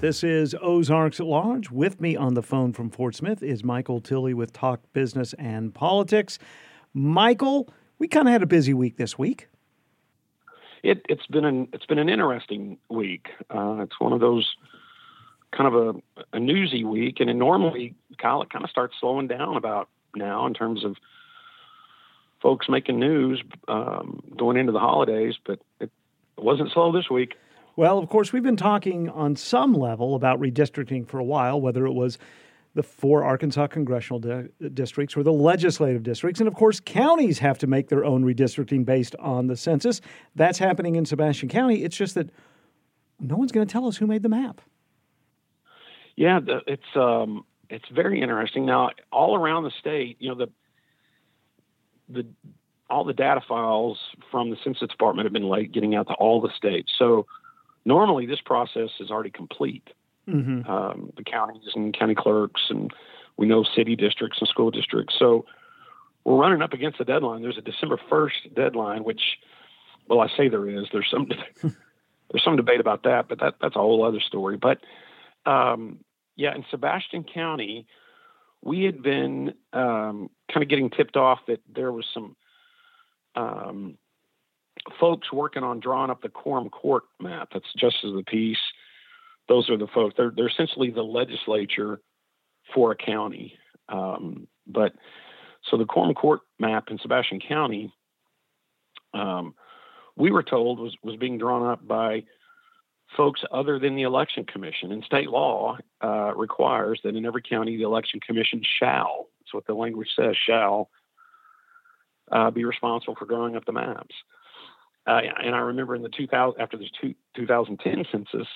This is Ozarks at Large. With me on the phone from Fort Smith is Michael Tilley with Talk Business and Politics. Michael, we kind of had a busy week this week. It, has been an it's been an interesting week. Uh, it's one of those kind of a, a newsy week, and it normally Kyle it kind of starts slowing down about now in terms of folks making news um, going into the holidays, but it wasn't slow this week. Well, of course, we've been talking on some level about redistricting for a while, whether it was the four Arkansas congressional di- districts or the legislative districts. And of course, counties have to make their own redistricting based on the census. That's happening in Sebastian County. It's just that no one's going to tell us who made the map. Yeah, the, it's um, it's very interesting. Now, all around the state, you know, the the all the data files from the Census Department have been late getting out to all the states. So Normally, this process is already complete. Mm-hmm. Um, the counties and county clerks, and we know city districts and school districts. So we're running up against the deadline. There's a December 1st deadline, which, well, I say there is. There's some there's some debate about that, but that that's a whole other story. But um, yeah, in Sebastian County, we had been um, kind of getting tipped off that there was some um, folks working on drawing up the quorum court map. That's justice of the peace. Those are the folks. They're they're essentially the legislature for a county. Um, but so the quorum court map in Sebastian County, um, we were told was was being drawn up by folks other than the election commission. And state law uh, requires that in every county the election commission shall. That's what the language says. Shall uh, be responsible for drawing up the maps. Uh, and I remember in the 2000 after the two, 2010 census,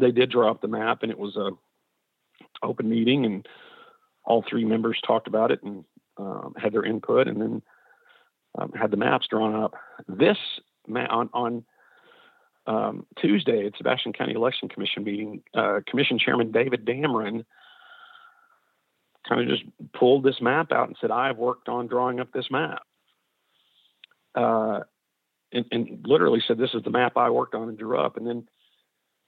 they did draw up the map, and it was a open meeting, and all three members talked about it and um, had their input, and then um, had the maps drawn up. This ma- on on um, Tuesday at Sebastian County Election Commission meeting, uh, Commission Chairman David Dameron kind of just pulled this map out and said, "I've worked on drawing up this map." Uh, and, and, literally said, "This is the map I worked on and drew up." And then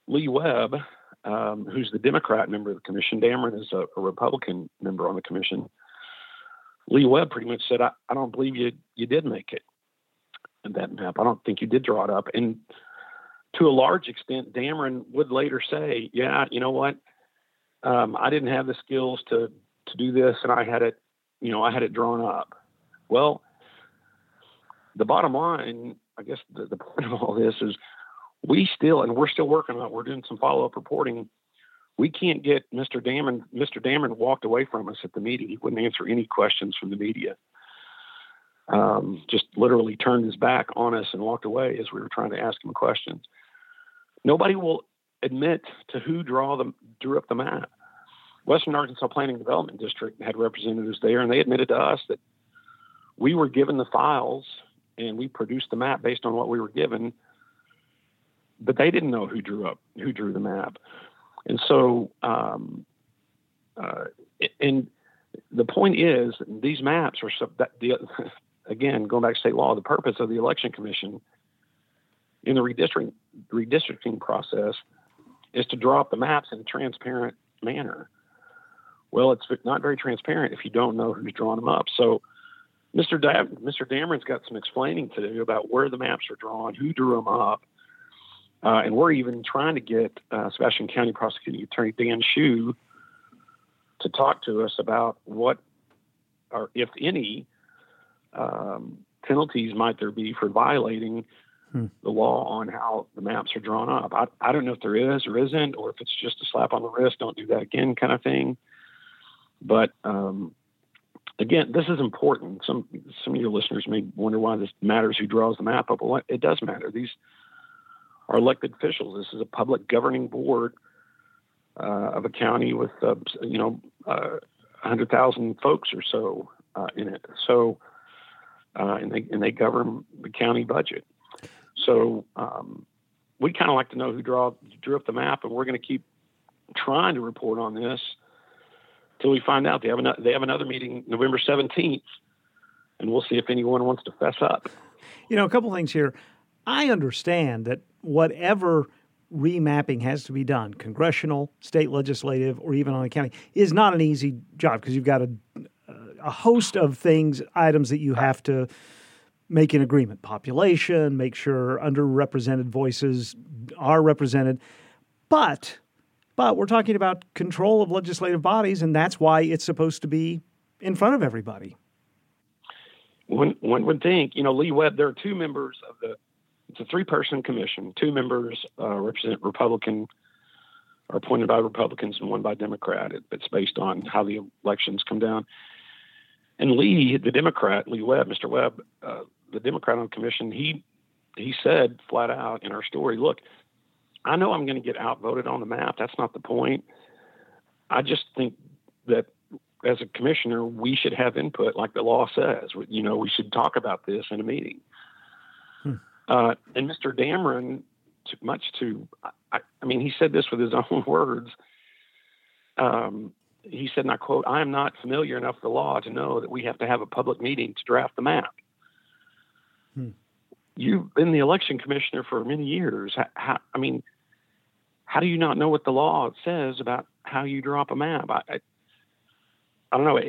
Lee Webb, um, who's the Democrat member of the commission, Dameron is a, a, Republican member on the commission. Lee Webb pretty much said, I, "I don't believe you you did make it." And that map, I don't think you did draw it up. And to a large extent, Dameron would later say, "Yeah, you know what? Um, I didn't have the skills to to do this, and I had it, you know, I had it drawn up." Well, the bottom line I guess the, the point of all this is we still, and we're still working on it. We're doing some follow up reporting. We can't get Mr. Dameron. Mr. Dameron walked away from us at the meeting. He wouldn't answer any questions from the media. Um, just literally turned his back on us and walked away as we were trying to ask him questions. Nobody will admit to who draw the, drew up the map. Western Arkansas Planning Development District had representatives there, and they admitted to us that we were given the files and we produced the map based on what we were given. But they didn't know who drew up who drew the map, and so um, uh, and the point is these maps are sub- the again going back to state law. The purpose of the election commission in the redistricting redistricting process is to draw up the maps in a transparent manner. Well, it's not very transparent if you don't know who's drawing them up. So Mr. Da- Mr. Dameron's got some explaining to do about where the maps are drawn, who drew them up, uh, and we're even trying to get uh, Sebastian County Prosecuting Attorney Dan Shue to talk to us about what, or if any, um, penalties might there be for violating hmm. the law on how the maps are drawn up. I, I don't know if there is or isn't, or if it's just a slap on the wrist, don't do that again kind of thing. But um, again, this is important. Some some of your listeners may wonder why this matters. Who draws the map up? Well, it does matter. These are elected officials. This is a public governing board uh, of a county with uh, you know uh, hundred thousand folks or so uh, in it. So uh, and they and they govern the county budget. So um, we kind of like to know who draw drew up the map, and we're going to keep trying to report on this till we find out. They have another, they have another meeting November 17th, and we'll see if anyone wants to fess up. You know, a couple things here. I understand that whatever remapping has to be done, congressional, state legislative, or even on a county, is not an easy job because you've got a, a host of things, items that you have to make an agreement. Population, make sure underrepresented voices are represented. But but we're talking about control of legislative bodies, and that's why it's supposed to be in front of everybody. One, would think, you know, Lee Webb, there are two members of the, it's a three person commission. Two members uh, represent Republican, are appointed by Republicans, and one by Democrat. It, it's based on how the elections come down. And Lee, the Democrat, Lee Webb, Mr. Webb, uh, the Democrat on the commission, he he said flat out in our story, look, I know I'm going to get outvoted on the map. That's not the point. I just think that as a commissioner, we should have input, like the law says. You know, we should talk about this in a meeting. Hmm. Uh, and Mr. Dameron, much to, I, I, mean, he said this with his own words. Um, he said, and I quote, I am not familiar enough with the law to know that we have to have a public meeting to draft the map. Hmm. You've been the election commissioner for many years. How, how, I mean, how do you not know what the law says about how you drop a map? I, I, I don't know.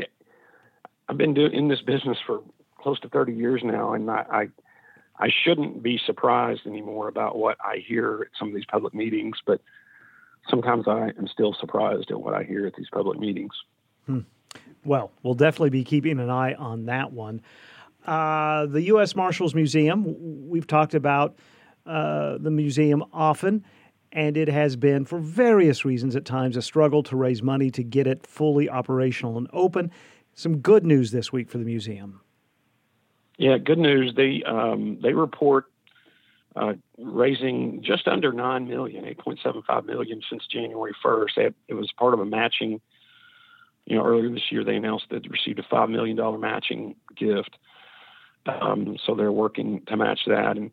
I've been doing in this business for close to 30 years now, and I, I, I shouldn't be surprised anymore about what I hear at some of these public meetings, but sometimes I am still surprised at what I hear at these public meetings. Hmm. Well, we'll definitely be keeping an eye on that one. Uh, the U.S. Marshals Museum, we've talked about uh, the museum often and it has been, for various reasons at times, a struggle to raise money to get it fully operational and open. Some good news this week for the museum. Yeah, good news. They um, they report uh, raising just under nine million, eight point seven five million since January first. It was part of a matching. You know, earlier this year they announced that they received a five million dollar matching gift. Um, so they're working to match that. And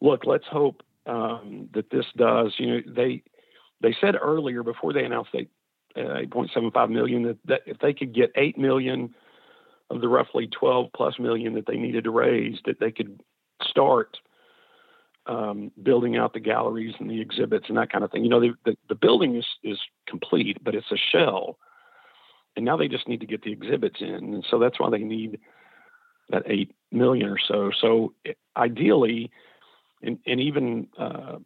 look, let's hope um, that this does. You know, they they said earlier before they announced they uh, 8.75 million that, that if they could get 8 million of the roughly 12 plus million that they needed to raise, that they could start um, building out the galleries and the exhibits and that kind of thing. You know, the, the, the building is, is complete, but it's a shell. And now they just need to get the exhibits in. And so that's why they need that 8 million or so. So ideally, and, and even uh,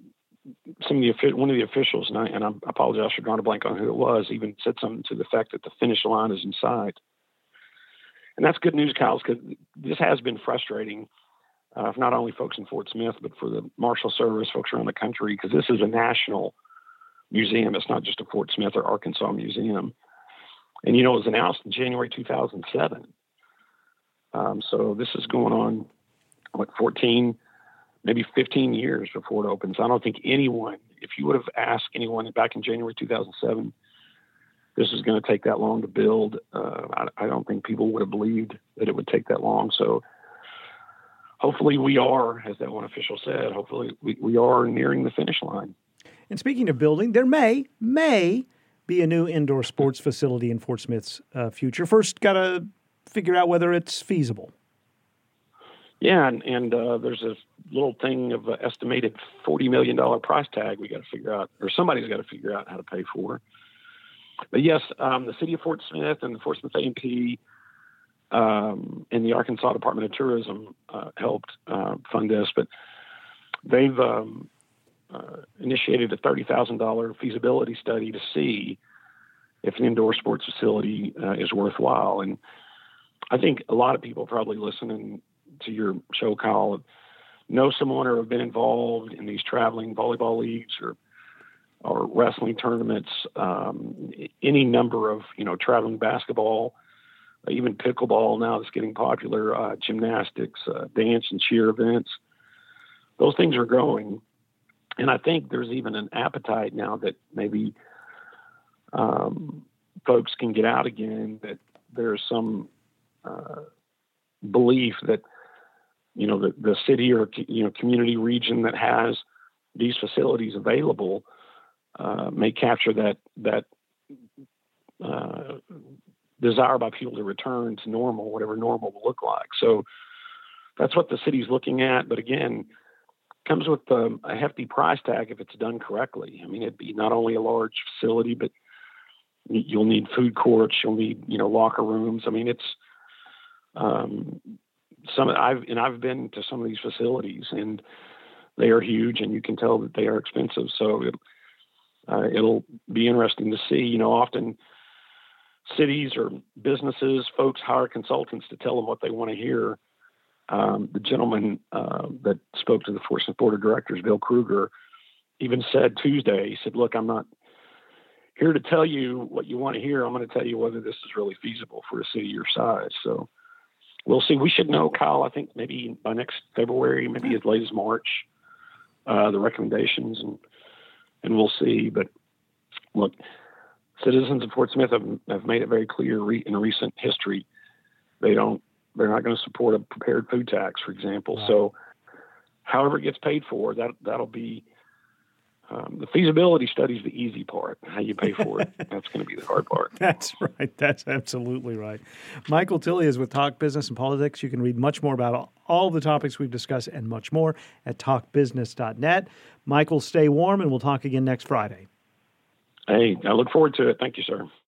some of the one of the officials, and I, and I apologize for drawing a blank on who it was, even said something to the fact that the finish line is in sight. And that's good news, Kyle, because this has been frustrating uh, not only folks in Fort Smith, but for the Marshal Service, folks around the country, because this is a national museum. It's not just a Fort Smith or Arkansas museum. And, you know, it was announced in January 2007. Um, so this is going on, what, 14, maybe 15 years before it opens. I don't think anyone, if you would have asked anyone back in January 2007, this is going to take that long to build, uh, I, I, don't think people would have believed that it would take that long. So hopefully we are, as that one official said, hopefully we, we are nearing the finish line. And speaking of building, there may, may be a new indoor sports facility in Fort Smith's uh, future. First, got to figure out whether it's feasible. Yeah, and, and uh, there's a little thing of an estimated forty million dollar price tag we got to figure out, or somebody's got to figure out how to pay for. But yes, um, the city of Fort Smith and the Fort Smith A&P um, and the Arkansas Department of Tourism uh, helped uh, fund this, but they've um, uh, initiated a thirty thousand dollar feasibility study to see if an indoor sports facility uh, is worthwhile. And I think a lot of people probably listening to your show, Kyle, know someone or have been involved in these traveling volleyball leagues or or wrestling tournaments, um, any number of you know traveling basketball, even pickleball now that's getting popular, uh, gymnastics, uh, dance and cheer events. Those things are growing, and I think there's even an appetite now that maybe um, folks can get out again. That there's some uh, belief that you know the, the city or you know community region that has these facilities available uh, may capture that that uh, desire by people to return to normal, whatever normal will look like. So that's what the city's looking at. But again, comes with um, a hefty price tag if it's done correctly. I mean, it'd be not only a large facility, but you'll need food courts, you'll need you know locker rooms. I mean, it's um, some I've and I've been to some of these facilities and they are huge, and you can tell that they are expensive. So it, uh, it'll be interesting to see. You know, often cities or businesses, folks hire consultants to tell them what they want to hear. Um, the gentleman uh, that spoke to the Fort Smith board of directors, Bill Kruger, even said Tuesday, he said, "Look, I'm not here to tell you what you want to hear. I'm going to tell you whether this is really feasible for a city your size." So we'll see. We should know, Kyle. I think maybe by next February, maybe as late as March, uh, the recommendations, and and we'll see. But look, citizens of Fort Smith have, have made it very clear re- in recent history they don't they're not going to support a prepared food tax, for example. So, however it gets paid for, that that'll be um, the feasibility study is the easy part. How you pay for it, that's going to be the hard part. That's right. That's absolutely right. Michael Tilley is with Talk Business and Politics. You can read much more about all the topics we've discussed and much more at talkbusiness.net. Michael, stay warm, and we'll talk again next Friday. Hey, I look forward to it. Thank you, sir.